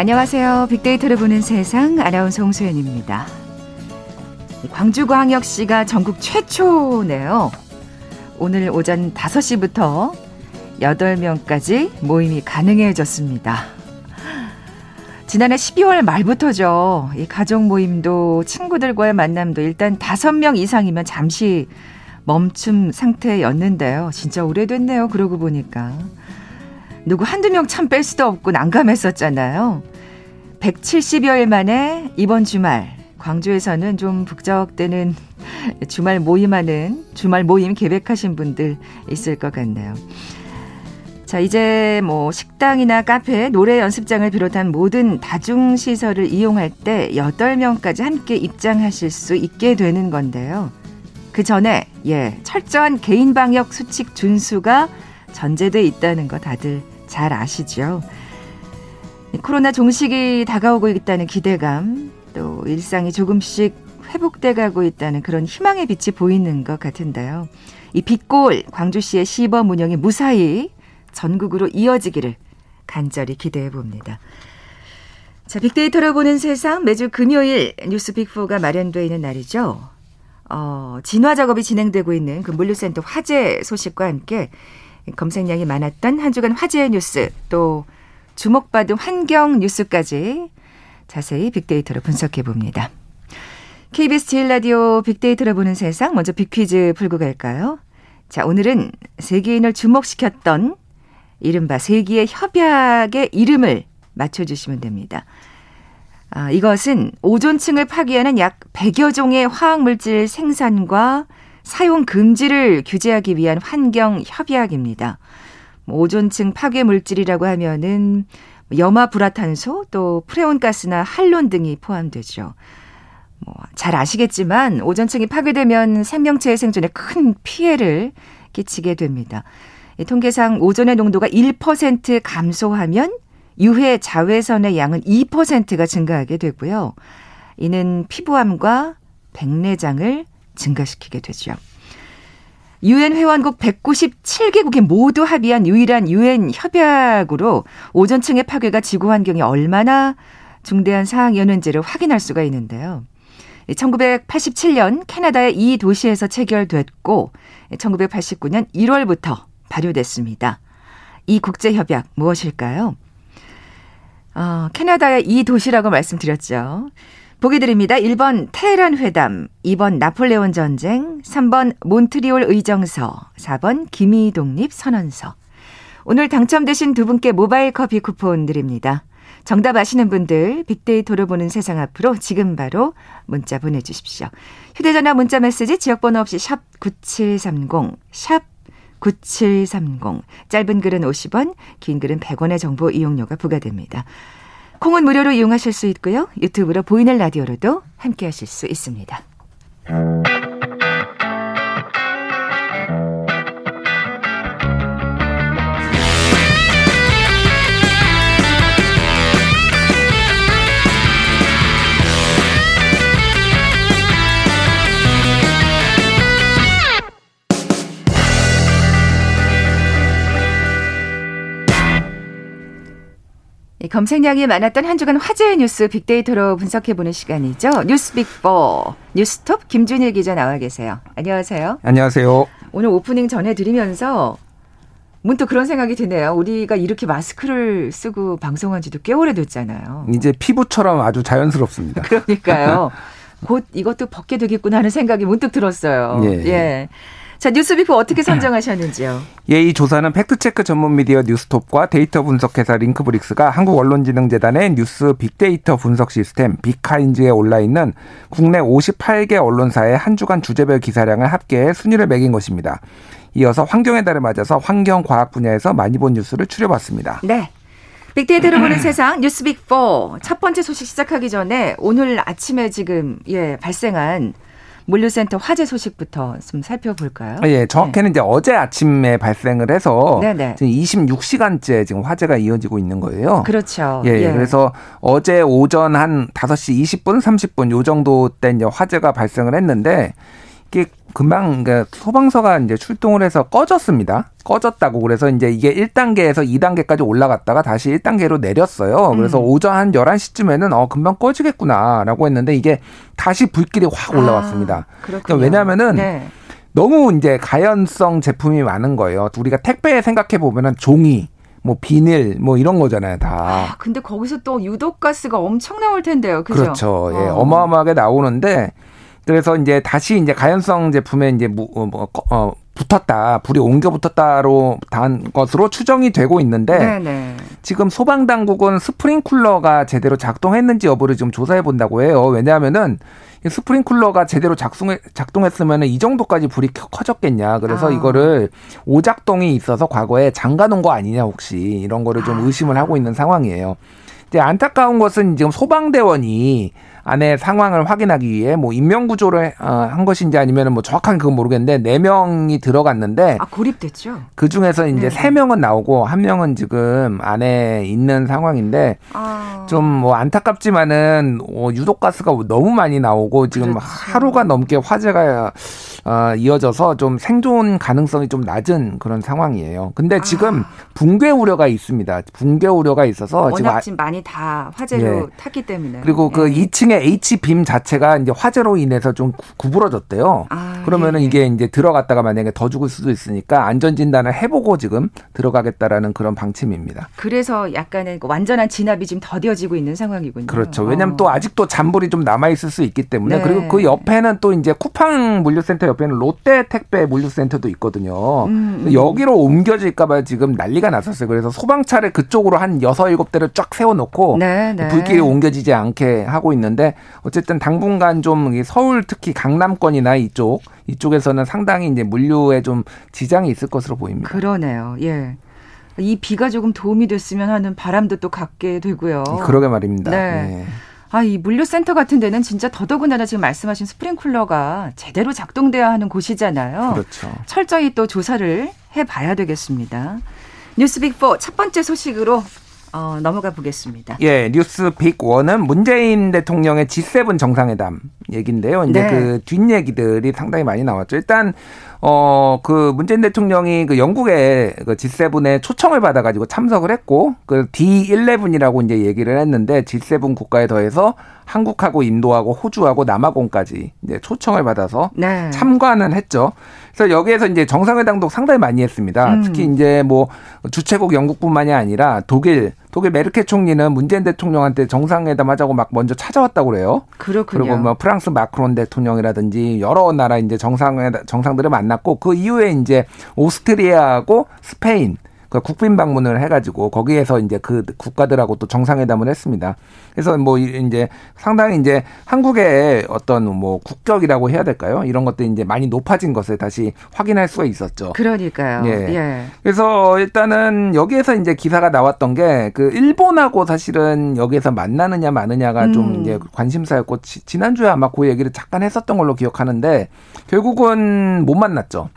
안녕하세요. 빅데이터를 보는 세상 아나운서 홍소연입니다. 광주광역시가 전국 최초네요. 오늘 오전 5시부터 8명까지 모임이 가능해졌습니다. 지난해 12월 말부터죠. 이 가족 모임도 친구들과의 만남도 일단 5명 이상이면 잠시 멈춤 상태였는데요. 진짜 오래됐네요. 그러고 보니까. 누구 한두 명 참 뺄 수도 없고 난감했었잖아요. 170여일 만에 이번 주말 광주에서는 좀 북적대는 주말 모임하는 주말 모임 계획하신 분들 있을 것 같네요. 자, 이제 뭐 식당이나 카페, 노래 연습장을 비롯한 모든 다중시설을 이용할 때 8명까지 함께 입장하실 수 있게 되는 건데요. 그 전에, 예, 철저한 개인 방역 수칙 준수가 전제돼 있다는 거 다들 잘 아시죠? 코로나 종식이 다가오고 있다는 기대감, 또 일상이 조금씩 회복돼 가고 있다는 그런 희망의 빛이 보이는 것 같은데요. 이 빛골 광주시의 시범 운영이 무사히 전국으로 이어지기를 간절히 기대해 봅니다. 자, 빅데이터를 보는 세상 매주 금요일 뉴스 빅4가 마련되어 있는 날이죠. 어, 진화 작업이 진행되고 있는 그 물류센터 화재 소식과 함께 검색량이 많았던 한 주간 화재 뉴스 또 주목받은 환경 뉴스까지 자세히 빅데이터로 분석해 봅니다. KBS 제일 라디오 빅데이터를 보는 세상 먼저 빅퀴즈 풀고 갈까요? 자, 오늘은 세계인을 주목시켰던 이른바 세기의 협약의 이름을 맞춰주시면 됩니다. 아, 이것은 오존층을 파괴하는 약 100여 종의 화학물질 생산과 사용 금지를 규제하기 위한 환경 협약입니다. 뭐 오존층 파괴 물질이라고 하면은 염화 불화탄소 또 프레온가스나 할론 등이 포함되죠. 뭐 잘 아시겠지만 오존층이 파괴되면 생명체의 생존에 큰 피해를 끼치게 됩니다. 통계상 오존의 농도가 1% 감소하면 유해 자외선의 양은 2%가 증가하게 되고요. 이는 피부암과 백내장을 증가시키게 되죠. 유엔 회원국 197개국이 모두 합의한 유일한 유엔 협약으로 오존층의 파괴가 지구 환경에 얼마나 중대한 사항이었는지를 확인할 수가 있는데요. 1987년 캐나다의 이 도시에서 체결됐고 1989년 1월부터 발효됐습니다. 이 국제 협약 무엇일까요? 어, 캐나다의 이 도시라고 말씀드렸죠. 보기 드립니다. 1번 테헤란 회담, 2번 나폴레온 전쟁, 3번 몬트리올 의정서, 4번 기미 독립 선언서. 오늘 당첨되신 두 분께 모바일 커피 쿠폰 드립니다. 정답 아시는 분들 빅데이터로 보는 세상 앞으로 지금 바로 문자 보내주십시오. 휴대전화 문자 메시지 지역번호 없이 샵 9730, 샵 9730. 짧은 글은 50원, 긴 글은 100원의 정보 이용료가 부과됩니다. 콩은 무료로 이용하실 수 있고요. 유튜브로 보이는 라디오로도 함께 하실 수 있습니다. 검색량이 많았던 한 주간 화제의 뉴스 빅데이터로 분석해보는 시간이죠. 뉴스 빅4 뉴스톱 김준일 기자 나와 계세요. 안녕하세요. 안녕하세요. 오늘 오프닝 전해드리면서 문득 그런 생각이 드네요. 우리가 이렇게 마스크를 쓰고 방송한 지도 꽤 오래됐잖아요. 이제 피부처럼 아주 자연스럽습니다. 그러니까요. 곧 이것도 벗게 되겠구나 하는 생각이 문득 들었어요. 예. 예. 자, 뉴스비프 어떻게 선정하셨는지요? 예, 이 조사는 팩트체크 전문 미디어 뉴스톱과 데이터 분석회사 링크브릭스가 한국언론진흥재단의 뉴스 빅데이터 분석 시스템 빅카인즈에 올라 있는 국내 58개 언론사의 한 주간 주제별 기사량을 합계해 순위를 매긴 것입니다. 이어서 환경의 달을 맞아서 환경 과학 분야에서 많이 본 뉴스를 추려봤습니다. 네. 빅데이터를 보는 세상 뉴스 Big 4 첫 번째 소식 시작하기 전에 오늘 아침에 지금 예 발생한 물류센터 화재 소식부터 좀 살펴볼까요? 아, 예, 정확히는 네. 이제 어제 아침에 발생을 해서 네네. 지금 26시간째 지금 화재가 이어지고 있는 거예요. 그렇죠. 예, 예. 그래서 어제 오전 한 5시 20분, 30분 요 정도 때 이제 화재가 발생을 했는데 이게 금방 그러니까 소방서가 이제 출동을 해서 꺼졌습니다. 꺼졌다고 그래서 이제 이게 1단계에서 2단계까지 올라갔다가 다시 1단계로 내렸어요. 그래서 음. 오전 한 11시쯤에는 어 금방 꺼지겠구나라고 했는데 이게 다시 불길이 확 올라왔습니다. 아, 그러니까 왜냐면은 네. 너무 이제 가연성 제품이 많은 거예요. 우리가 택배 생각해 보면은 종이 뭐 비닐 뭐 이런 거잖아요 다. 아, 근데 거기서 또 유독 가스가 엄청 나올 텐데요. 그죠? 그렇죠. 예, 어. 어마어마하게 나오는데 그래서 이제 다시 이제 가연성 제품에 이제 뭐, 어, 뭐 어, 붙었다, 불이 옮겨 붙었다로 단 것으로 추정이 되고 있는데 네네. 지금 소방 당국은 스프링쿨러가 제대로 작동했는지 여부를 좀 조사해 본다고 해요. 왜냐하면은 스프링쿨러가 제대로 작동해, 작동했으면 이 정도까지 불이 커졌겠냐. 그래서 아. 이거를 오작동이 있어서 과거에 잠가놓은 거 아니냐 혹시 이런 거를 좀 아. 의심을 하고 있는 상황이에요. 이제 안타까운 것은 지금 소방대원이 안에 상황을 확인하기 위해 뭐 인명 구조를 어, 한 것인지 아니면은 뭐 정확한 그건 모르겠는데 네 명이 들어갔는데 아 고립됐죠. 그 중에서 이제 네. 세 명은 나오고 한 명은 지금 안에 있는 상황인데 아. 좀뭐 안타깝지만은 어, 유독 가스가 너무 많이 나오고 지금 그렇죠. 하루가 넘게 화재가 어, 이어져서 좀 생존 가능성이 좀 낮은 그런 상황이에요. 근데 아. 지금 붕괴 우려가 있습니다. 붕괴 우려가 있어서 지금, 지금 많이 다 화재로 예. 탔기 때문에 그리고 그 예. 2층에 H 빔 자체가 이제 화재로 인해서 좀 구부러졌대요. 아, 그러면은 예. 이게 이제 들어갔다가 만약에 더 죽을 수도 있으니까 안전 진단을 해보고 지금 들어가겠다라는 그런 방침입니다. 그래서 약간의 그 완전한 진압이 지금 더뎌지고 있는 상황이군요. 그렇죠. 왜냐하면 어. 또 아직도 잔불이 좀 남아 있을 수 있기 때문에 네. 그리고 그 옆에는 또 이제 쿠팡 물류센터 옆에는 롯데 택배 물류센터도 있거든요. 음, 음. 여기로 옮겨질까봐 지금 난리가 났었어요. 그래서 소방차를 그쪽으로 한 여섯 일곱 대를 쫙 세워놓고 네, 네. 불길이 옮겨지지 않게 하고 있는데 어쨌든 당분간 좀 서울 특히 강남권이나 이쪽 이쪽에서는 상당히 이제 물류에 좀 지장이 있을 것으로 보입니다. 그러네요. 예. 이 비가 조금 도움이 됐으면 하는 바람도 또 갖게 되고요. 그러게 말입니다. 네. 네. 아, 이 물류센터 같은 데는 진짜 더더군다나 지금 말씀하신 스프링쿨러가 제대로 작동돼야 하는 곳이잖아요. 그렇죠. 철저히 또 조사를 해 봐야 되겠습니다. 뉴스 빅4 첫 번째 소식으로 어, 넘어가 보겠습니다. 예, 뉴스 빅1은 문재인 대통령의 G7 정상회담 얘기인데요. 이제 네. 그 뒷얘기들이 상당히 많이 나왔죠. 일단 어, 그 문재인 대통령이 그 영국의 그 G7에 초청을 받아가지고 참석을 했고, 그 D11이라고 이제 얘기를 했는데, G7 국가에 더해서 한국하고 인도하고 호주하고 남아공까지 이제 초청을 받아서 네. 참관은 했죠. 그래서 여기에서 이제 정상회담도 상당히 많이 했습니다. 음. 특히 이제 뭐 주최국 영국뿐만이 아니라 독일 독일 메르켈 총리는 문재인 대통령한테 정상회담 하자고 막 먼저 찾아왔다고 그래요. 그렇군요. 그리고 뭐 프랑스 마크론 대통령이라든지 여러 나라 이제 정상회 정상들을 만났고 그 이후에 이제 오스트리아하고 스페인 그 국빈 방문을 해가지고 거기에서 이제 그 국가들하고 또 정상회담을 했습니다. 그래서 뭐 이제 상당히 이제 한국의 어떤 뭐 국격이라고 해야 될까요? 이런 것들이 이제 많이 높아진 것을 다시 확인할 수가 있었죠. 그러니까요. 예. 예. 그래서 일단은 여기에서 이제 기사가 나왔던 게 그 일본하고 사실은 여기에서 만나느냐 마느냐가 음. 좀 이제 관심사였고 지난주에 아마 그 얘기를 잠깐 했었던 걸로 기억하는데 결국은 못 만났죠.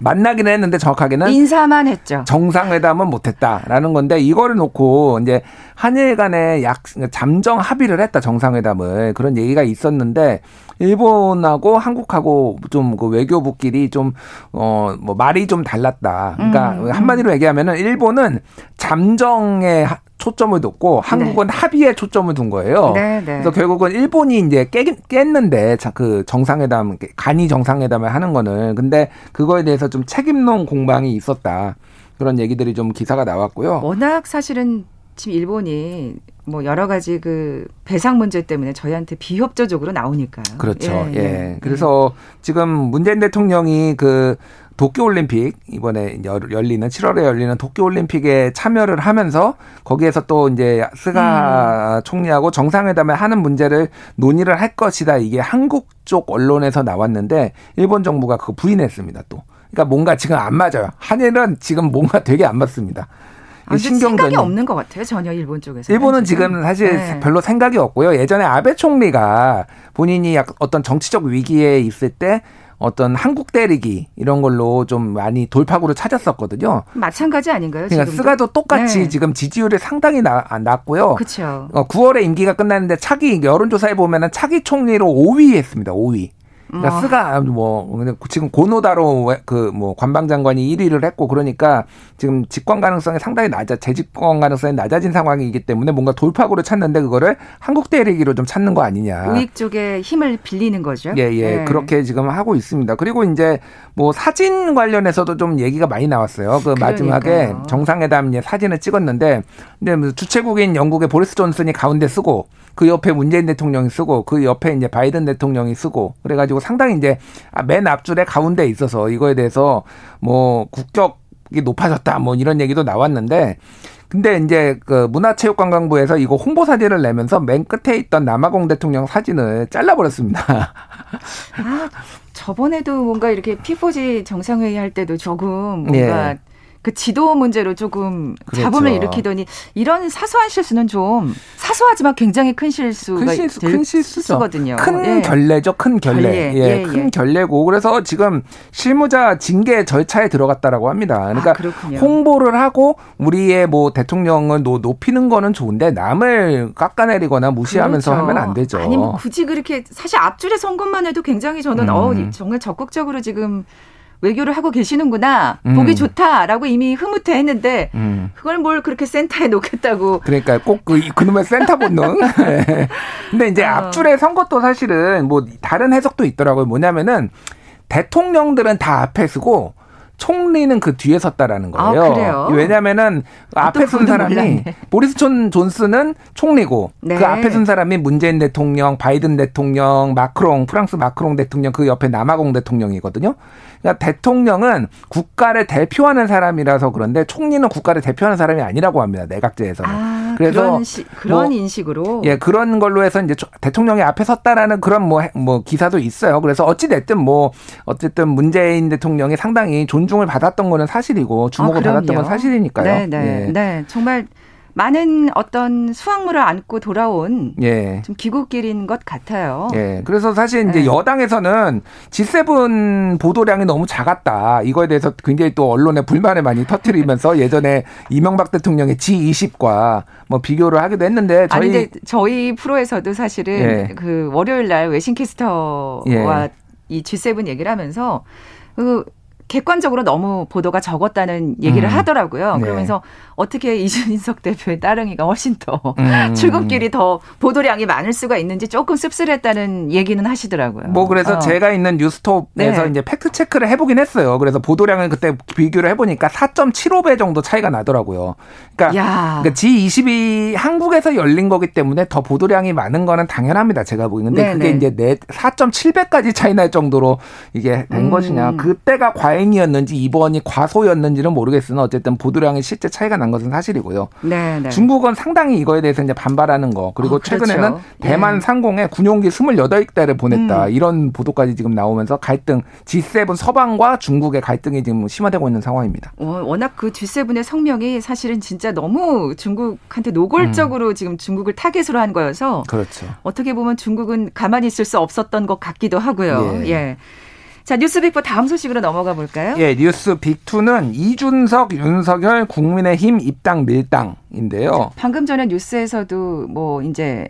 만나기는 했는데 정확하게는 인사만 했죠. 정상회담은 못했다라는 건데 이거를 놓고 이제 한일 간에 약 잠정 합의를 했다 정상회담을 그런 얘기가 있었는데 일본하고 한국하고 좀 그 외교부끼리 좀 어 뭐 말이 좀 달랐다. 그러니까 음, 음. 한마디로 얘기하면은 일본은 잠정에 초점을 뒀고 한국은 네. 합의에 초점을 둔 거예요. 네, 네. 그래서 결국은 일본이 이제 깨, 깼는데 그 정상회담 간이 정상회담을 하는 거는 근데 그거에 대해서 좀 책임론 공방이 있었다. 그런 얘기들이 좀 기사가 나왔고요. 워낙 사실은 지금 일본이 뭐 여러 가지 그 배상 문제 때문에 저희한테 비협조적으로 나오니까요. 그렇죠. 예. 예. 예. 그래서 지금 문재인 대통령이 그 도쿄올림픽 이번에 열리는 7월에 열리는 도쿄올림픽에 참여를 하면서 거기에서 또 이제 스가 음. 총리하고 정상회담을 하는 문제를 논의를 할 것이다. 이게 한국 쪽 언론에서 나왔는데 일본 정부가 그거 부인했습니다. 또 그러니까 뭔가 지금 안 맞아요. 한일은 지금 뭔가 되게 안 맞습니다. 아, 신경전이 생각이 없는 것 같아요. 전혀 일본 쪽에서. 일본은 지금 사실 네. 별로 생각이 없고요. 예전에 아베 총리가 본인이 약 어떤 정치적 위기에 있을 때 어떤 한국 때리기 이런 걸로 좀 많이 돌파구를 찾았었거든요. 마찬가지 아닌가요? 그러니까 지금도? 스가도 똑같이 네. 지금 지지율이 상당히 나, 낮고요. 그렇죠. 어, 9월에 임기가 끝났는데 차기 여론조사에 보면은 차기 총리로 5위 했습니다. 5위. 그러니까 어. 스가 뭐 지금 고노다로 그 뭐 관방장관이 1위를 했고 그러니까 지금 집권 가능성이 상당히 낮아 재집권 가능성이 낮아진 상황이기 때문에 뭔가 돌파구를 찾는데 그거를 한국 대리기로 좀 찾는 거 아니냐. 우익 쪽에 힘을 빌리는 거죠. 예, 예. 네. 그렇게 지금 하고 있습니다. 그리고 이제 뭐 사진 관련해서도 좀 얘기가 많이 나왔어요. 그 마지막에 그러니까요. 정상회담 이제 사진을 찍었는데 근데 뭐 주최국인 영국의 보리스 존슨이 가운데 쓰고 그 옆에 문재인 대통령이 쓰고 그 옆에 이제 바이든 대통령이 쓰고 그래가지고 상당히 이제 아, 맨 앞줄에 가운데 있어서 이거에 대해서 뭐 국격이 높아졌다 뭐 이런 얘기도 나왔는데 근데 이제 그 문화체육관광부에서 이거 홍보 사진을 내면서 맨 끝에 있던 남아공 대통령 사진을 잘라버렸습니다. 아, 저번에도 뭔가 이렇게 피포지 정상회의 할 때도 조금 뭔가 예. 그 지도 문제로 조금 그렇죠. 잡음을 일으키더니 이런 사소한 실수는 좀 사소하지만 굉장히 큰 실수가 큰 실수, 될 큰. 실수거든요. 큰 예. 결례죠, 큰 결례. 결례. 예, 예, 큰 예. 결례고 그래서 지금 실무자 징계 절차에 들어갔다라고 합니다. 그러니까 아. 홍보를 하고 우리의 뭐 대통령을 노, 높이는 거는 좋은데 남을 깎아내리거나 무시하면서 그렇죠. 하면 안 되죠. 아니 뭐 굳이 그렇게 사실 앞줄에 선 것만 해도 굉장히 저는 음. 어 정말 적극적으로 지금 외교를 하고 계시는구나 음. 보기 좋다라고 이미 흐뭇해했는데 음. 그걸 뭘 그렇게 센터에 놓겠다고 그러니까 꼭 그, 그놈의 센터 본능. 예. 근데 이제 어. 앞줄에 선 것도 사실은 뭐 다른 해석도 있더라고요. 뭐냐면은 대통령들은 다 앞에 서고 총리는 그 뒤에 섰다라는 아, 거예요. 그래요? 왜냐면은 앞에 선 사람이 몰랐네. 보리스 촌 존슨은 총리고 네. 그 앞에 선 사람이 문재인 대통령, 바이든 대통령, 마크롱, 프랑스 마크롱 대통령 그 옆에 남아공 대통령이거든요. 그러니까 대통령은 국가를 대표하는 사람이라서 그런데 총리는 국가를 대표하는 사람이 아니라고 합니다. 내각제에서는. 아 그래서 그런 시, 그런 뭐, 인식으로 예, 그런 걸로 해서 이제 조- 대통령이 앞에 섰다라는 그런 뭐, 해- 뭐 기사도 있어요. 그래서 어찌 됐든 뭐, 어쨌든 문재인 대통령이 상당히 존중을 받았던 거는 사실이고 주목을 아, 받았던 건. 사실이니까요. 네, 네, 예. 네. 정말 많은 어떤 수확물을 안고 돌아온 예. 좀 귀국길인 것 같아요. 예. 그래서 사실 이제 네. 여당에서는 G7 보도량이 너무 작았다. 이거에 대해서 굉장히 또 언론에 불만을 많이 터뜨리면서 예전에 이명박 대통령의 G20과 뭐 비교를 하기도 했는데 저희 아니 근데 저희 프로에서도 사실은 예. 그 월요일 날 외신 캐스터와 예. 이 G7 얘기를 하면서 그 객관적으로 너무 보도가 적었다는 얘기를 음. 하더라고요. 네. 그러면서 어떻게 이준석 대표의 따릉이가 훨씬 더 음. 출근길이 더 보도량이 많을 수가 있는지 조금 씁쓸했다는 얘기는 하시더라고요. 뭐 그래서 어. 제가 있는 뉴스톱에서 네. 이제 팩트 체크를 해보긴 했어요. 그래서 보도량을 그때 비교를 해보니까 4.75배 정도 차이가 나더라고요. 그러니까, 야. 그러니까 G20이 한국에서 열린 거기 때문에 더 보도량이 많은 거는 당연합니다. 제가 보기는데 네, 그게 네. 이제 내 4.7배까지 차이 날 정도로 이게 된 음. 것이냐. 그때가 과 잉이었는지 이번이 과소였는지는 모르겠으나 어쨌든 보도량이 실제 차이가 난 것은 사실이고요. 네, 네. 중국은 상당히 이거에 대해서 이제 반발하는 거 그리고 어, 그렇죠. 최근에는 대만 예. 상공에 군용기 28대를 보냈다 음. 이런 보도까지 지금 나오면서 갈등 G7 서방과 중국의 갈등이 지금 심화되고 있는 상황입니다. 어, 워낙 그 G7의 성명이 사실은 진짜 너무 중국한테 노골적으로 지금 중국을 타겟으로 한 거여서 그렇죠. 어떻게 보면 중국은 가만히 있을 수 없었던 것 같기도 하고요. 예. 예. 자, 뉴스빅보 다음 소식으로 넘어가 볼까요? 예, 뉴스 빅2는 이준석, 윤석열, 국민의힘 입당 밀당인데요. 방금 전에 뉴스에서도 뭐 이제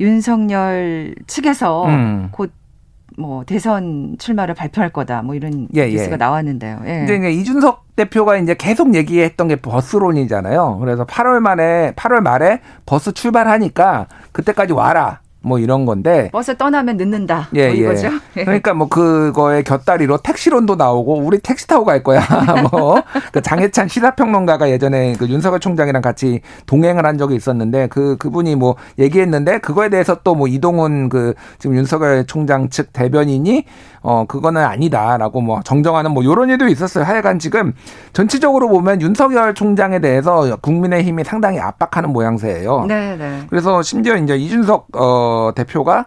윤석열 측에서 음. 곧뭐 대선 출마를 발표할 거다 뭐 이런 예, 뉴스가 예. 나왔는데요. 예. 근데 이제 이준석 대표가 이제 계속 얘기했던 게 버스론이잖아요. 그래서 8월 말에 8월 말에 버스 출발하니까 그때까지 와라. 뭐 이런 건데 버스 떠나면 늦는다. 예, 뭐 예. 이거죠. 예. 그러니까 뭐 그거에 곁다리로 택시론도 나오고 우리 택시 타고 갈 거야. 뭐 그 장해찬 시사평론가가 예전에 그 윤석열 총장이랑 같이 동행을 한 적이 있었는데 그 그분이 뭐 얘기했는데 그거에 대해서 또 뭐 이동훈 그 지금 윤석열 총장 측 대변인이 어 그거는 아니다라고 뭐 정정하는 뭐 요런 일도 있었어요. 하여간 지금 전체적으로 보면 윤석열 총장에 대해서 국민의힘이 상당히 압박하는 모양새예요. 네, 네. 그래서 심지어 이제 이준석 어 대표가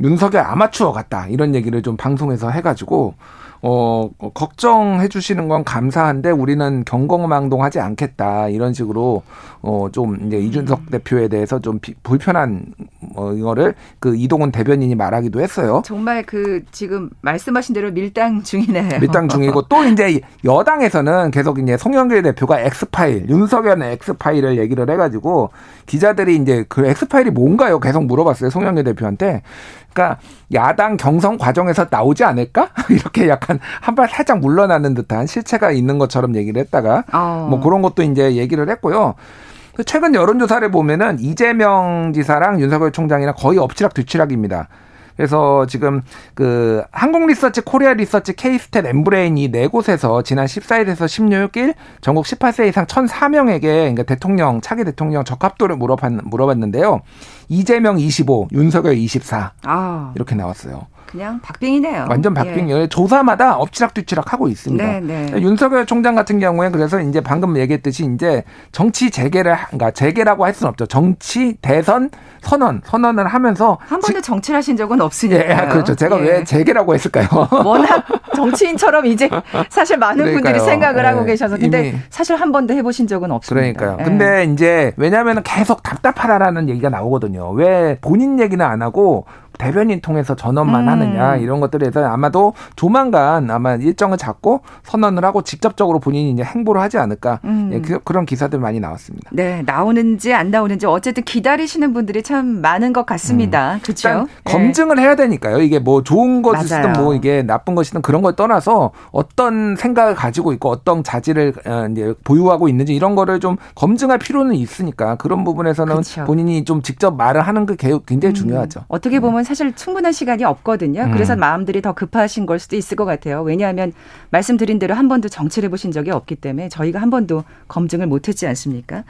윤석열 아마추어 같다. 이런 얘기를 좀 방송에서 해가지고 어 걱정해 주시는 건 감사한데 우리는 경공망동하지 않겠다 이런 식으로 어 좀 이제 이준석 대표에 대해서 좀 비, 불편한 어 이거를 그 이동훈 대변인이 말하기도 했어요. 정말 그 지금 말씀하신 대로 밀당 중이네요. 밀당 중이고 또 이제 여당에서는 계속 이제 송영길 대표가 엑스파일, 윤석열의 엑스파일을 얘기를 해가지고 기자들이 이제 그 엑스파일이 뭔가요? 계속 물어봤어요. 송영길 대표한테. 그러니까 야당 경선 과정에서 나오지 않을까? 이렇게 약간 한 발 살짝 물러나는 듯한 실체가 있는 것처럼 얘기를 했다가 어. 뭐 그런 것도 이제 얘기를 했고요. 그 최근 여론조사를 보면은 이재명 지사랑 윤석열 총장이랑 거의 엎치락 뒤치락입니다. 그래서 지금 그 한국 리서치, 코리아 리서치, 케이스탯, 엠브레인 이 네 곳에서 지난 14일에서 16일 전국 18세 이상 1,004명에게 그러니까 대통령 차기 대통령 적합도를 물어봤, 물어봤는데요. 이재명 25, 윤석열 24 아. 이렇게 나왔어요. 그냥 박빙이네요. 완전 박빙이에요. 예. 조사마다 엎치락뒤치락 하고 있습니다. 네, 네. 윤석열 총장 같은 경우에 그래서 이제 방금 얘기했듯이 이제 정치 재개를 그러니까 재개라고 할 수는 없죠. 정치 대선 선언 선언을 하면서 한 번도 정치를 하신 적은 없으니까. 예, 그렇죠. 제가 예. 왜 재개라고 했을까요? 워낙 정치인처럼 이제 사실 많은 그러니까요. 분들이 생각을 예. 하고 계셔서 근데 사실 한 번도 해보신 적은 없습니다. 그러니까요. 예. 근데 이제 왜냐하면 계속 답답하다라는 얘기가 나오거든요. 왜 본인 얘기는 안 하고 대변인 통해서 전원만 음. 하느냐 이런 것들에서 아마도 조만간 아마 일정을 잡고 선언을 하고 직접적으로 본인이 이제 행보를 하지 않을까 음. 예, 그, 런 기사들 많이 나왔습니다. 네 나오는지 안 나오는지 어쨌든 기다리시는 분들이 참 많은 것 같습니다. 음. 그렇죠. 검증을 해야 되니까요. 이게 뭐 좋은 것이든 뭐 이게 나쁜 것이든 그런 걸 떠나서 어떤 생각을 가지고 있고 어떤 자질을 어, 이제 보유하고 있는지 이런 거를 좀 검증할 필요는 있으니까 그런 부분에서는 그렇죠. 본인이 좀 직접 말을 하는 게 굉장히 음. 중요하죠. 어떻게 보면 사실 충분한 시간이 없거든요. 음. 그래서 마음들이 더 급하신 걸 수도 있을 것 같아요. 왜냐하면 말씀드린 대로 한 번도 정치를 해보신 적이 없기 때문에 저희가 한 번도 검증을 못했지 않습니까?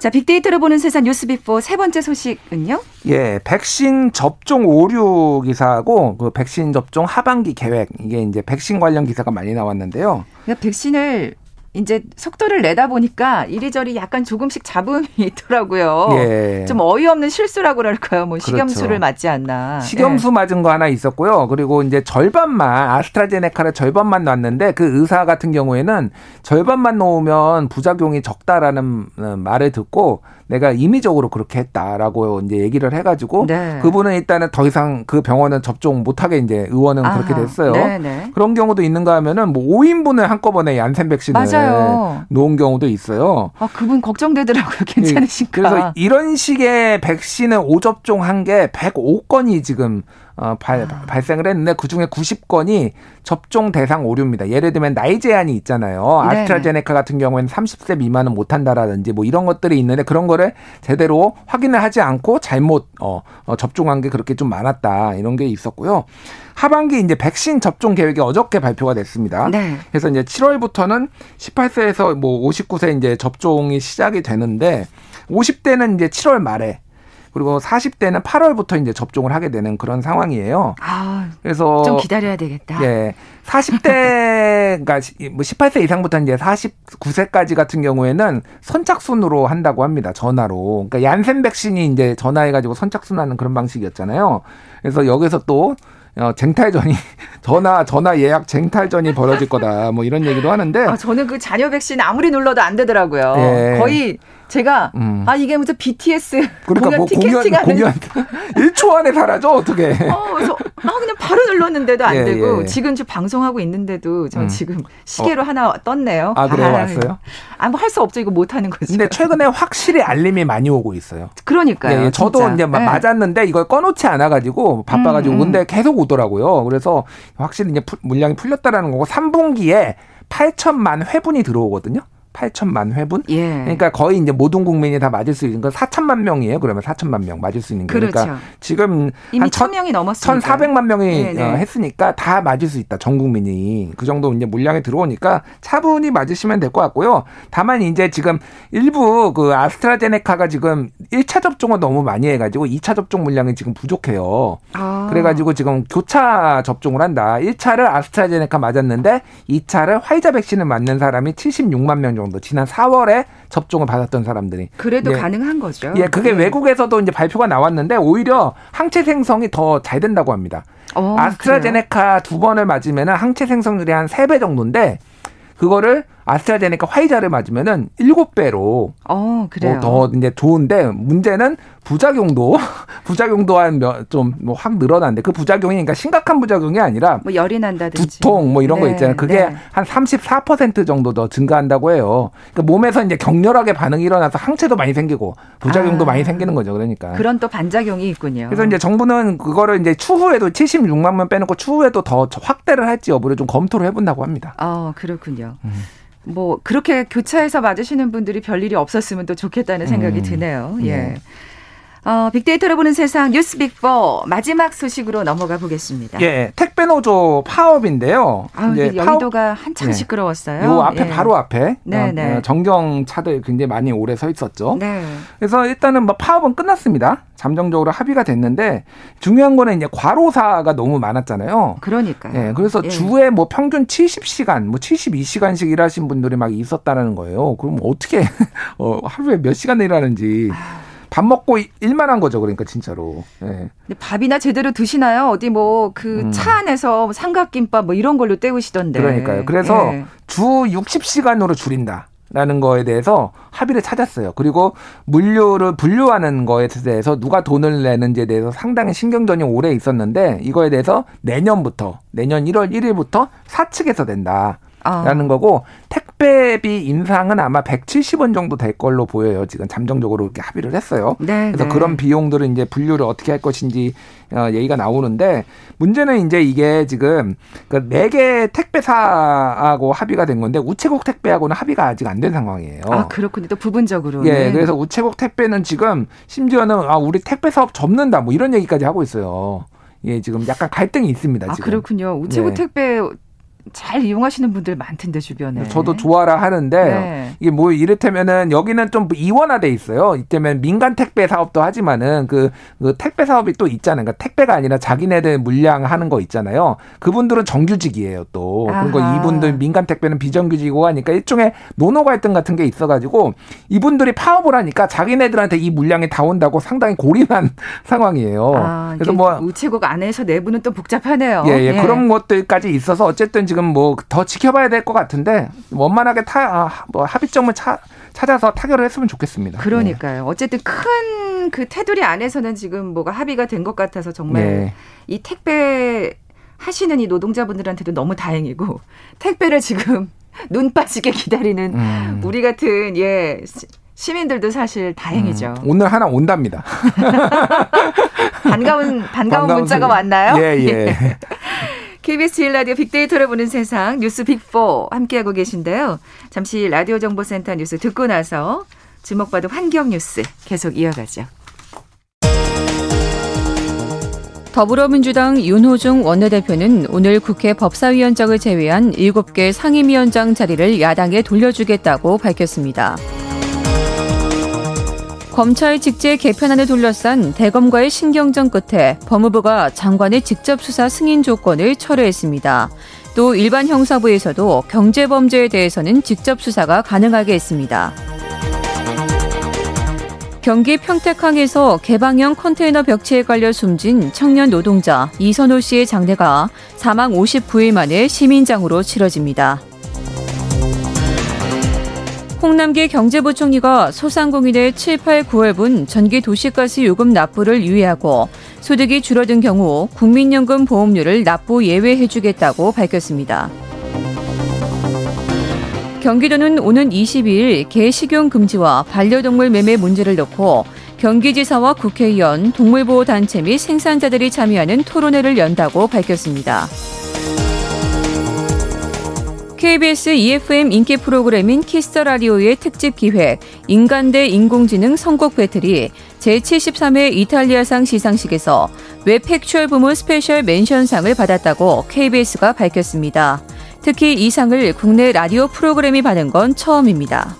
자, 빅데이터를 보는 세상 뉴스 비포 세 번째 소식은요? 예, 백신 접종 오류 기사하고 그 백신 접종 하반기 계획 이게 이제 백신 관련 기사가 많이 나왔는데요. 그러니까 백신을 이제 속도를 내다 보니까 이리저리 약간 조금씩 잡음이 있더라고요. 예. 좀 어이없는 실수라고 그럴까요? 뭐 그렇죠. 식염수를 그렇죠. 맞지 않나. 식염수 예. 맞은 거 하나 있었고요. 그리고 이제 절반만 아스트라제네카를 절반만 놨는데 그 의사 같은 경우에는 절반만 놓으면 부작용이 적다라는 어, 말을 듣고 내가 임의적으로 그렇게 했다라고 이제 얘기를 해가지고 네. 그분은 일단은 더 이상 그 병원은 접종 못하게 이제 의원은 아하. 그렇게 됐어요. 네네. 네. 그런 경우도 있는가 하면은 뭐 5인분을 한꺼번에 얀센 백신을 맞아요. 놓은 경우도 있어요. 아 그분 걱정되더라고요. 괜찮으신가? 그래서 이런 식의 백신을 오접종한 게 105건이 지금 어, 발, 아. 발생을 했는데 그중에 90건이 접종 대상 오류입니다. 예를 들면 나이 제한이 있잖아요. 네. 아스트라제네카 같은 경우에는 30세 미만은 못 한다라든지 뭐 이런 것들이 있는데 그런 거를 제대로 확인을 하지 않고 잘못 어, 어 접종한 게 그렇게 좀 많았다. 이런 게 있었고요. 하반기 이제 백신 접종 계획이 어저께 발표가 됐습니다. 네. 그래서 이제 7월부터는 18세에서 뭐 59세 이제 접종이 시작이 되는데 50대는 이제 7월 말에 그리고 40대는 8월부터 이제 접종을 하게 되는 그런 상황이에요. 아, 그래서 좀 기다려야 되겠다. 예. 40대 그러니까 뭐 18세 이상부터 이제 49세까지 같은 경우에는 선착순으로 한다고 합니다. 전화로. 그러니까 얀센 백신이 이제 전화해 가지고 선착순하는 그런 방식이었잖아요. 그래서 여기서 또 어, 쟁탈전이 전화 전화 예약 쟁탈전이 벌어질 거다 뭐 이런 얘기도 하는데 아, 저는 그 자녀 백신 아무리 눌러도 안 되더라고요. 예. 거의 제가 음. 아 이게 무슨 BTS 그러니까 공연 뭐 티켓팅 공연, 공연 1초 안에 사라져 어떻게? 어, 그래서 아 그냥 바로 눌렀는데도 안 예, 되고 예. 지금 지금 방송하고 있는데도 저 음. 지금 시계로 어. 하나 떴네요. 아 그래 아, 왔어요? 아뭐 할 수 없죠 이거 못 하는 거죠. 근데 최근에 확실히 알림이 많이 오고 있어요. 그러니까요. 예, 예. 저도 진짜. 이제 네. 맞았는데 이걸 꺼놓지 않아가지고 바빠가지고 음, 음. 근데 계속 오더라고요. 그래서 확실히 이제 물량이 풀렸다라는 거고 3분기에 8천만 회분이 들어오거든요. 8천만 회분. 예. 그러니까 거의 이제 모든 국민이 다 맞을 수 있는 건 4천만 명이에요. 그러면 4천만 명 맞을 수 있는 게. 그러니까 그렇죠. 지금 이미 한 1,000명이 넘었으니까. 1,400만 명이 네네. 네. 어, 했으니까 다 맞을 수 있다. 전 국민이. 그 정도 이제 물량이 들어오니까 차분히 맞으시면 될 것 같고요. 다만 이제 지금 일부 그 아스트라제네카가 지금 1차 접종을 너무 많이 해 가지고 2차 접종 물량이 지금 부족해요. 아. 그래 가지고 지금 교차 접종을 한다. 1차를 아스트라제네카 맞았는데 2차를 화이자 백신을 맞는 사람이 76만 명 정도 정도 지난 4월에 접종을 받았던 사람들이 그래도 예. 가능한 거죠. 예, 그게 네. 외국에서도 이제 발표가 나왔는데 오히려 항체 생성이 더 잘 된다고 합니다. 어, 아스트라제네카 그래요? 두 번을 맞으면 항체 생성률이 한 3배 정도인데 그거를 아스트라제네카 화이자를 맞으면은 7배로 어, 그래요. 더 이제 좋은데 문제는 부작용도 부작용도 한 좀 뭐 확 늘어난데 그 부작용이 그러니까 심각한 부작용이 아니라 뭐 열이 난다든지 두통 뭐 이런 네, 거 있잖아요. 그게 네. 한34% 정도 더 증가한다고 해요. 그러니까 몸에서 이제 격렬하게 반응이 일어나서 항체도 많이 생기고 부작용도 아, 많이 생기는 거죠. 그러니까 그런 또 반작용이 있군요. 그래서 이제 정부는 그거를 이제 추후에도 76만 명 빼놓고 추후에도 더 확대를 할지 여부를 좀 검토를 해본다고 합니다. 아 그렇군요. 음. 뭐 그렇게 교차해서 맞으시는 분들이 별일이 없었으면 또 좋겠다는 생각이 음. 드네요. 예. 네. 어, 빅데이터로 보는 세상 뉴스 빅4 마지막 소식으로 넘어가 보겠습니다. 예, 택배 노조 파업인데요. 아, 이제 여의도가 파업? 한참 예. 시끄러웠어요. 요 앞에 예. 바로 앞에 네, 어, 네. 어, 정경 차들 굉장히 많이 오래 서 있었죠. 네. 그래서 일단은 뭐 파업은 끝났습니다. 잠정적으로 합의가 됐는데 중요한 거는 이제 과로사가 너무 많았잖아요. 그러니까요. 예, 그래서 예. 주에 뭐 평균 70시간, 뭐 72시간씩 일하신 분들이 막 있었다는 거예요. 그럼 어떻게 어, 하루에 몇 시간 일하는지. 아. 밥 먹고 일만 한 거죠. 그러니까 진짜로. 예. 밥이나 제대로 드시나요? 어디 뭐 그차 음. 안에서 뭐 삼각김밥 뭐 이런 걸로 때우시던데. 그러니까요. 그래서 예. 주 60시간으로 줄인다. 라는 거에 대해서 합의를 찾았어요. 그리고 물류를 분류하는 거에 대해서 누가 돈을 내는지에 대해서 상당히 신경전이 오래 있었는데 이거에 대해서 내년부터 내년 1월 1일부터 사측에서 된다. 라는 아. 거고 택 배비 인상은 아마 170원 정도 될 걸로 보여요. 지금 잠정적으로 이렇게 합의를 했어요. 네, 그래서 네. 그런 비용들은 이제 분류를 어떻게 할 것인지 어, 얘기가 나오는데 문제는 이제 이게 지금 그네 개 택배사하고 합의가 된 건데 우체국 택배하고는 합의가 아직 안 된 상황이에요. 아 그렇군요. 또 부분적으로. 예, 네. 그래서 우체국 택배는 지금 심지어는 아 우리 택배 사업 접는다 뭐 이런 얘기까지 하고 있어요. 예, 지금 약간 갈등이 있습니다. 아, 지금. 그렇군요. 우체국 네. 택배 잘 이용하시는 분들 많던데 주변에. 저도 좋아라 하는데 네. 이게 뭐 이를테면은 여기는 좀 이원화돼 있어요. 이때면 민간 택배 사업도 하지만은 그, 그 택배 사업이 또 있잖아요. 그러니까 택배가 아니라 자기네들 물량 하는 거 있잖아요. 그분들은 정규직이에요 또. 그리고 이분들 민간 택배는 비정규직이고 하니까 일종의 노노 갈등 같은 게 있어가지고 이분들이 파업을 하니까 자기네들한테 이 물량이 다 온다고 상당히 고립한 상황이에요. 아, 그래서 뭐 우체국 안에서 내부는 또 복잡하네요. 예, 예. 네. 그런 것들까지 있어서 어쨌든 지금 지금 뭐 더 지켜봐야 될 것 같은데 원만하게 타, 아, 뭐 합의점을 차, 찾아서 타결을 했으면 좋겠습니다. 그러니까요. 네. 어쨌든 큰 그 테두리 안에서는 지금 뭐가 합의가 된 것 같아서 정말 네. 이 택배 하시는 이 노동자분들한테도 너무 다행이고 택배를 지금 눈 빠지게 기다리는 음. 우리 같은 예 시민들도 사실 다행이죠. 음, 오늘 하나 온답니다. 반가운 반가운 문자가 왔나요? 예, 예. KBS 1라디오 빅데이터를 보는 세상 뉴스 빅4 함께하고 계신데요. 잠시 라디오 정보센터 뉴스 듣고 나서 주목받은 환경 뉴스 계속 이어가죠. 더불어민주당 윤호중 원내대표는 오늘 국회 법사위원장을 제외한 7개 상임위원장 자리를 야당에 돌려주겠다고 밝혔습니다. 검찰 직제 개편안을 둘러싼 대검과의 신경전 끝에 법무부가 장관의 직접 수사 승인 조건을 철회했습니다. 또 일반 형사부에서도 경제범죄에 대해서는 직접 수사가 가능하게 했습니다. 경기 평택항에서 개방형 컨테이너 벽체에 깔려 숨진 청년 노동자 이선호 씨의 장례가 사망 59일 만에 시민장으로 치러집니다. 홍남기 경제부총리가 소상공인의 7, 8, 9월분 전기 도시가스 요금 납부를 유예하고 소득이 줄어든 경우 국민연금 보험료를 납부 예외해주겠다고 밝혔습니다. 경기도는 오는 22일 개 식용 금지와 반려동물 매매 문제를 놓고 경기지사와 국회의원, 동물보호단체 및 생산자들이 참여하는 토론회를 연다고 밝혔습니다. KBS 2FM 인기 프로그램인 키스 더 라디오의 특집 기획 인간 대 인공지능 선곡 배틀이 제73회 이탈리아상 시상식에서 Web Factual 부문 Special Mention상을 받았다고 KBS가 밝혔습니다. 특히 이 상을 국내 라디오 프로그램이 받은 건 처음입니다.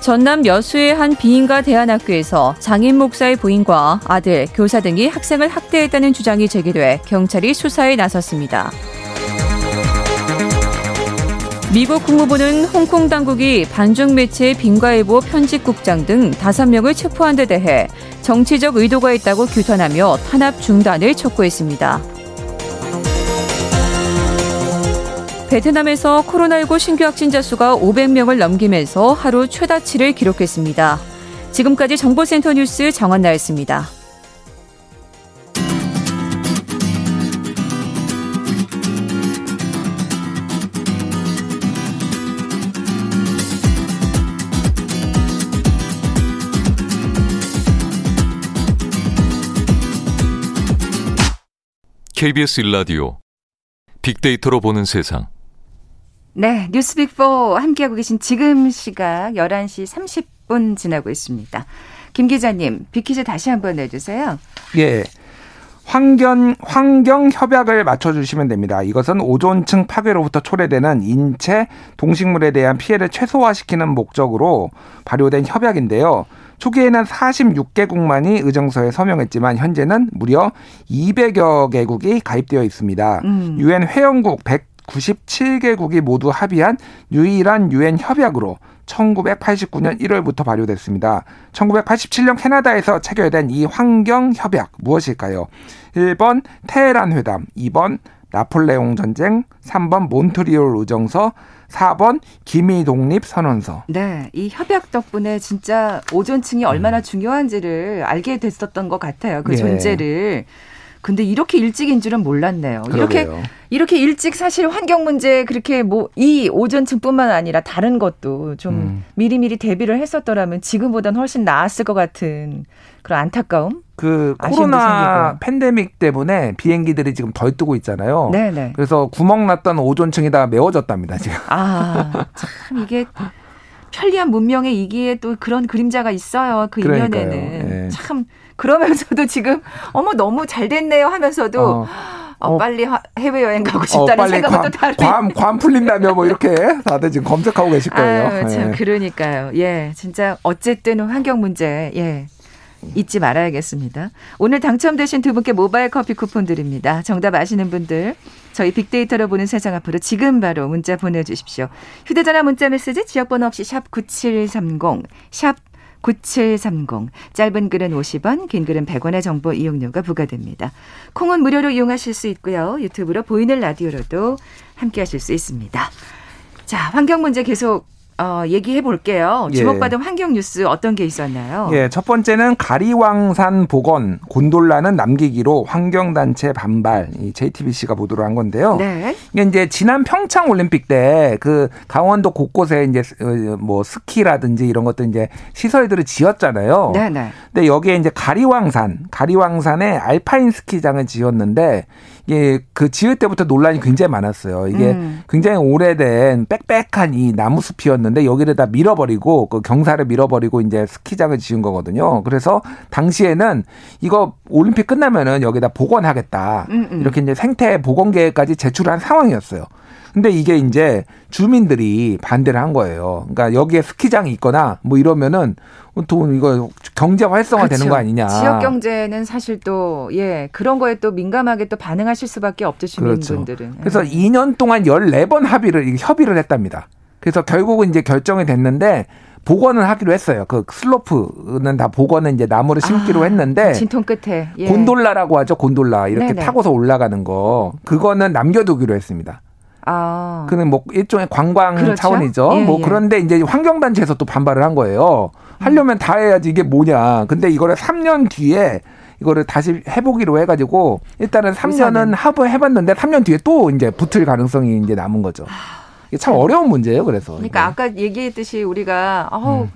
전남 여수의 한 비인가 대안학교에서 장인 목사의 부인과 아들, 교사 등이 학생을 학대했다는 주장이 제기돼 경찰이 수사에 나섰습니다. 미국 국무부는 홍콩 당국이 반중 매체의 빙과일보 편집국장 등 5명을 체포한 데 대해 정치적 의도가 있다고 규탄하며 탄압 중단을 촉구했습니다. 베트남에서 코로나19 신규 확진자 수가 500명을 넘기면서 하루 최다치를 기록했습니다. 지금까지 정보센터 뉴스 정한나였습니다. KBS 일라디오 빅데이터로 보는 세상. 네, 뉴스빅4 함께하고 계신 지금 시각 11시 30분 지나고 있습니다. 김 기자님, 빅퀴즈 다시 한번 내주세요. 예. 환경, 환경 협약을 맞춰주시면 됩니다. 이것은 오존층 파괴로부터 초래되는 인체, 동식물에 대한 피해를 최소화시키는 목적으로 발효된 협약인데요. 초기에는 46개국만이 의정서에 서명했지만 현재는 무려 200여 개국이 가입되어 있습니다. 음. 유엔 음. 회원국 197개국이 모두 합의한 유일한 유엔 협약으로 1989년 1월부터 발효됐습니다. 1987년 캐나다에서 체결된 이 환경 협약 무엇일까요? 1번 테헤란 회담, 2번 나폴레옹 전쟁, 3번 몬트리올 의정서, 4번 기미 독립 선언서. 네, 이 협약 덕분에 진짜 오존층이 얼마나 중요한지를 알게 됐었던 것 같아요. 그 예. 존재를. 근데 이렇게 일찍인 줄은 몰랐네요. 그러게요. 이렇게 이렇게 일찍 사실 환경 문제 그렇게 뭐 이 오존층뿐만 아니라 다른 것도 좀 음. 미리미리 대비를 했었더라면 지금보다는 훨씬 나았을 것 같은 그런 안타까움. 그 코로나 팬데믹 때문에 비행기들이 지금 덜 뜨고 있잖아요. 네네. 그래서 구멍 났던 오존층이 다 메워졌답니다 지금. 아참 이게 편리한 문명의 이기에 또 그런 그림자가 있어요. 그 그러니까요. 이면에는 네. 참. 그러면서도 지금 어머 너무 잘 됐네요 하면서도 어. 어, 어, 빨리 해외 여행 가고 어, 싶다는 어, 생각은 또 다른. 관, 관 풀린다며 뭐 이렇게 다들 지금 검색하고 계실 거예요. 아유, 참 네. 그러니까요. 예, 진짜 어쨌든 환경 문제 예. 잊지 말아야겠습니다. 오늘 당첨되신 두 분께 모바일 커피 쿠폰 드립니다. 정답 아시는 분들 저희 빅데이터로 보는 세상 앞으로 지금 바로 문자 보내주십시오. 휴대전화 문자 메시지 지역번호 없이 샵 9730, 샵 9730. 짧은 글은 50원, 긴 글은 100원의 정보 이용료가 부과됩니다. 콩은 무료로 이용하실 수 있고요. 유튜브로 보이는 라디오로도 함께 하실 수 있습니다. 자, 환경 문제 계속 어, 얘기해 볼게요. 예. 주목받은 예. 환경 뉴스 어떤 게 있었나요? 예, 첫 번째는 가리왕산 복원 곤돌라는 남기기로 환경 단체 반발 이 JTBC가 보도를 한 건데요. 네. 이게 이제 지난 평창 올림픽 때 그 강원도 곳곳에 이제 어, 뭐 스키라든지 이런 것들 이제 시설들을 지었잖아요. 네, 네. 근데 여기에 이제 가리왕산, 가리왕산에 알파인 스키장을 지었는데 이게 그 지을 때부터 논란이 굉장히 많았어요. 이게 음. 굉장히 오래된 빽빽한 이 나무 숲이었는데 여기를 다 밀어버리고 그 경사를 밀어버리고 이제 스키장을 지은 거거든요. 그래서 당시에는 이거 올림픽 끝나면은 여기다 복원하겠다. 음, 음. 이렇게 이제 생태 복원 계획까지 제출한 상황이었어요. 근데 이게 이제 주민들이 반대를 한 거예요. 그러니까 여기에 스키장이 있거나 뭐 이러면은 돈 이거 경제 활성화 그렇죠. 되는 거 아니냐. 지역 경제는 사실 또 예, 그런 거에 또 민감하게 또 반응하실 수밖에 주민분들은. 그렇죠. 그래서 예. 2년 동안 14번 합의를 협의를 했답니다. 그래서 결국은 이제 결정이 됐는데 복원을 하기로 했어요. 그 슬로프는 다 복원은 이제 나무를 심기로 아, 했는데 진통 끝에 예. 곤돌라라고 하죠. 곤돌라 이렇게 네네. 타고서 올라가는 거 그거는 남겨두기로 했습니다. 아. 그는 뭐 일종의 관광 그렇죠? 차원이죠. 예, 뭐 예. 그런데 이제 환경단체에서 또 반발을 한 거예요. 하려면 다 해야지 이게 뭐냐. 근데 이거를 3년 뒤에 이거를 다시 해보기로 해가지고 일단은 3년은 하부 해봤는데 3년 뒤에 또 이제 붙을 가능성이 이제 남은 거죠. 이게 참 어려운 문제예요. 그래서. 그러니까 네. 아까 얘기했듯이 우리가 어우 음.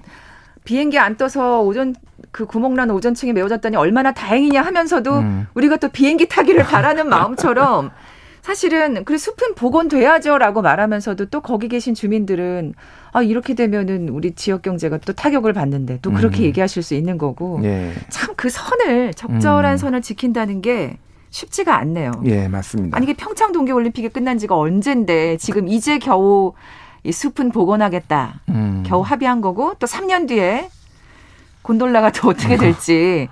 비행기 안 떠서 오전 그 구멍난 오전층에 메워졌더니 얼마나 다행이냐 하면서도 음. 우리가 또 비행기 타기를 바라는 마음처럼 사실은 그래 숲은 복원돼야죠라고 말하면서도 또 거기 계신 주민들은 아 이렇게 되면은 우리 지역 경제가 또 타격을 받는데 또 그렇게 음. 얘기하실 수 있는 거고 예. 참그 선을 적절한 음. 선을 지킨다는 게 쉽지가 않네요. 예, 맞습니다. 아니 이게 평창 동계 올림픽이 끝난 지가 언젠데 지금 이제 겨우 이 숲은 복원하겠다. 음. 겨우 합의한 거고 또 3년 뒤에 곤돌라가 또 어떻게 될지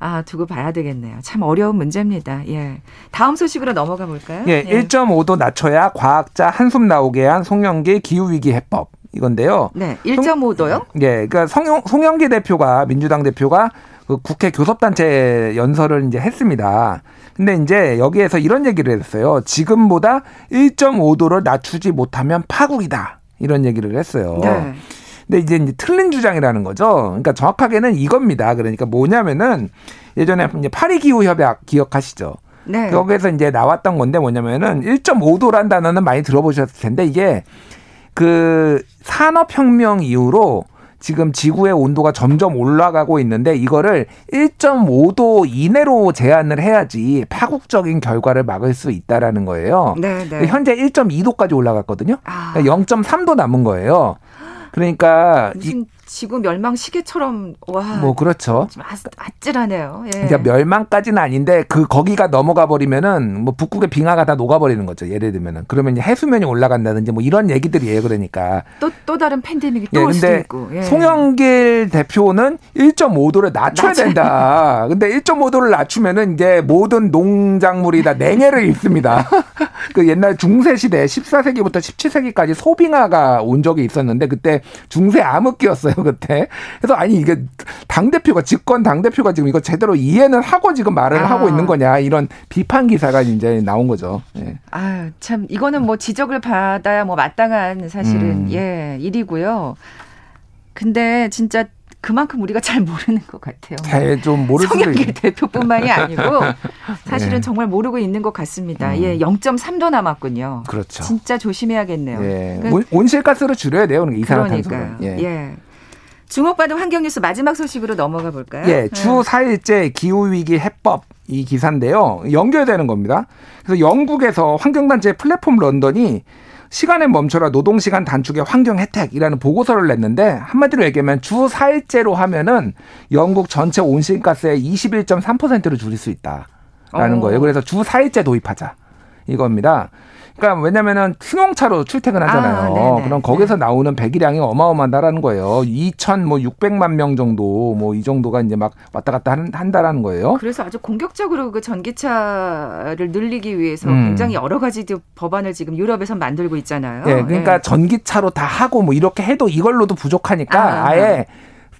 아, 두고 봐야 되겠네요. 참 어려운 문제입니다. 예. 다음 소식으로 넘어가 볼까요? 예, 예. 1.5도 낮춰야 과학자 한숨 나오게 한 송영기 기후위기 해법. 이건데요. 네, 1.5도요? 예, 그러니까 송영, 송영기 대표가 민주당 대표가 그 국회 교섭단체 연설을 이제 했습니다. 근데 이제 여기에서 이런 얘기를 했어요. 지금보다 1.5도를 낮추지 못하면 파국이다. 이런 얘기를 했어요. 네. 근데 이제, 이제 틀린 주장이라는 거죠. 그러니까 정확하게는 이겁니다. 그러니까 뭐냐면은 예전에 이제 파리 기후 협약 기억하시죠? 네. 거기에서 이제 나왔던 건데 뭐냐면은 1.5도란 단어는 많이 들어보셨을 텐데 이게 그 산업혁명 이후로 지금 지구의 온도가 점점 올라가고 있는데 이거를 1.5도 이내로 제한을 해야지 파국적인 결과를 막을 수 있다라는 거예요. 네, 네. 현재 1.2도까지 올라갔거든요. 아. 그러니까 0.3도 남은 거예요. 그러니까 무슨 지구 멸망 시계처럼 와. 뭐 그렇죠. 좀 아, 아찔하네요. 예. 그러니까 멸망까지는 아닌데 그 거기가 넘어가 버리면은 뭐 북극의 빙하가 다 녹아 버리는 거죠. 예를 들면은 그러면 해수면이 올라간다든지 뭐 이런 얘기들이에요. 그러니까 또 또 다른 팬데믹이 또올 수도 있고. 예. 송영길 대표는 1.5도를 낮춰야 낮춰. 된다. 근데 1.5도를 낮추면은 이제 모든 농작물이 다 냉해를 입습니다. 그 옛날 중세 시대 14세기부터 17세기까지 소빙하가 온 적이 있었는데 그때 중세 암흑기였어요. 그때. 그래서 아니 이게 당 대표가 집권 당 대표가 지금 이거 제대로 이해는 하고 지금 말을 아. 하고 있는 거냐 이런 비판 기사가 이제 나온 거죠. 예. 아참 이거는 뭐 지적을 받아야 뭐 마땅한 사실은 음. 예 일이고요. 근데 진짜 그만큼 우리가 잘 모르는 것 같아요. 잘좀 모르는 성형길 대표뿐만이 아니고 사실은 네. 정말 모르고 있는 것 같습니다. 음. 예, 0.3도 남았군요. 그렇죠. 진짜 조심해야겠네요. 예. 그러니까, 온실가스를 줄여야 돼요. 이산화탄소를. 예. 예. 주목받은 환경뉴스 마지막 소식으로 넘어가 볼까요? 예, 주 4일째 기후위기 해법 이 기사인데요. 연결되는 겁니다. 그래서 영국에서 환경단체 플랫폼 런던이 시간에 멈춰라 노동시간 단축의 환경 혜택이라는 보고서를 냈는데 한마디로 얘기하면 주 4일째로 하면은 영국 전체 온실가스의 21.3%를 줄일 수 있다라는 오. 어. 거예요. 그래서 주 4일째 도입하자 이겁니다. 그러니까 왜냐면은 승용차로 출퇴근하잖아요. 아, 그럼 거기서 네. 나오는 배기량이 어마어마하다라는 거예요. 2천 뭐 600만 명 정도 뭐 이 정도가 이제 막 왔다 갔다 한다라는 거예요. 그래서 아주 공격적으로 그 전기차를 늘리기 위해서 음. 굉장히 여러 가지 법안을 지금 유럽에서 만들고 있잖아요. 네, 그러니까 네. 전기차로 다 하고 뭐 이렇게 해도 이걸로도 부족하니까 아, 아예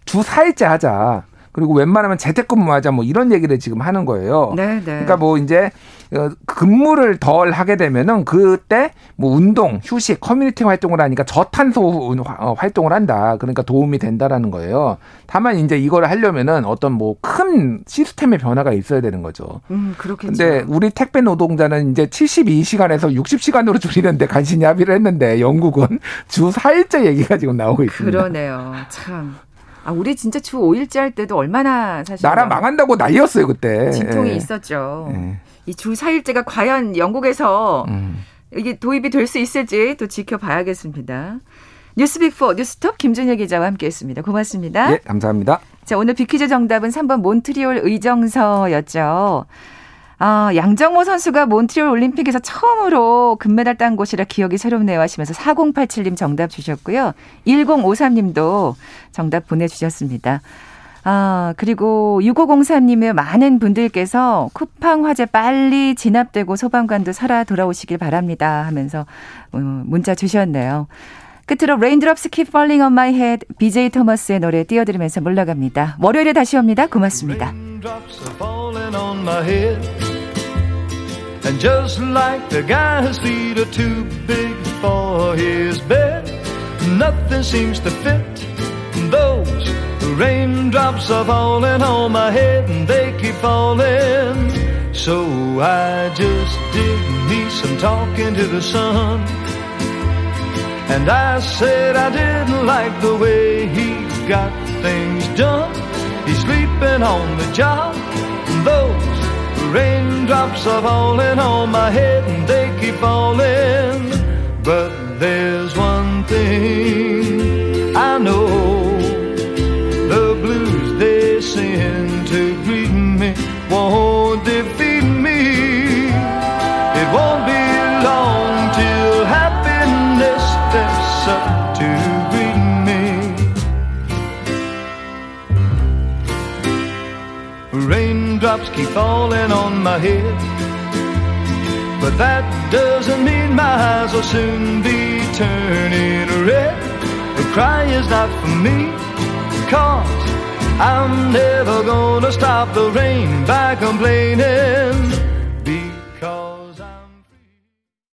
주 4일째 하자. 그리고 웬만하면 재택근무하자 뭐 이런 얘기를 지금 하는 거예요. 네, 네. 그러니까 뭐 이제 어, 근무를 덜 하게 되면은 그때 뭐 운동, 휴식, 커뮤니티 활동을 하니까 저탄소 어, 활동을 한다. 그러니까 도움이 된다라는 거예요. 다만 이제 이걸 하려면은 어떤 뭐 큰 시스템의 변화가 있어야 되는 거죠. 음, 그렇겠죠. 근데 우리 택배 노동자는 이제 72시간에서 60시간으로 줄이는데 간신히 합의를 했는데 영국은 주 4일째 얘기가 지금 나오고 있습니다. 그러네요. 참. 아, 우리 진짜 주 5일째 할 때도 얼마나 사실 나라 망한다고 난리였어요, 그때. 진통이 예. 있었죠. 예. 이주 4일째가 과연 영국에서 음. 이게 도입이 될 수 있을지 또 지켜봐야겠습니다. 뉴스 빅4 뉴스톱 김준혁 기자와 함께했습니다. 고맙습니다. 네, 감사합니다. 자, 오늘 비퀴즈 정답은 3번 몬트리올 의정서였죠. 아, 양정모 선수가 몬트리올 올림픽에서 처음으로 금메달 딴 곳이라 기억이 새롭네요 하시면서 4087님 정답 주셨고요. 1053님도 정답 보내주셨습니다. 아, 그리고 6503님의 많은 분들께서 쿠팡 화재 빨리 진압되고 소방관도 살아 돌아오시길 바랍니다 하면서 어, 문자 주셨네요. 끝으로 Raindrops Keep Falling on My Head BJ 토머스의 노래 띄워드리면서 물러갑니다. 월요일에 다시 옵니다. 고맙습니다. And just like the guy whose feet are too big for his bed, nothing seems to fit those raindrops are falling on my head and they keep falling. So I just did me some talking to the sun. And I said I didn't like the way he got things done. He's sleeping on the job. Those raindrops are falling on my head and they keep falling. But there's one thing I know. Raindrops keep falling on my head. But that doesn't mean my eyes will soon be turning red. The cry is not for me, cause I'm never gonna stop the rain by complaining.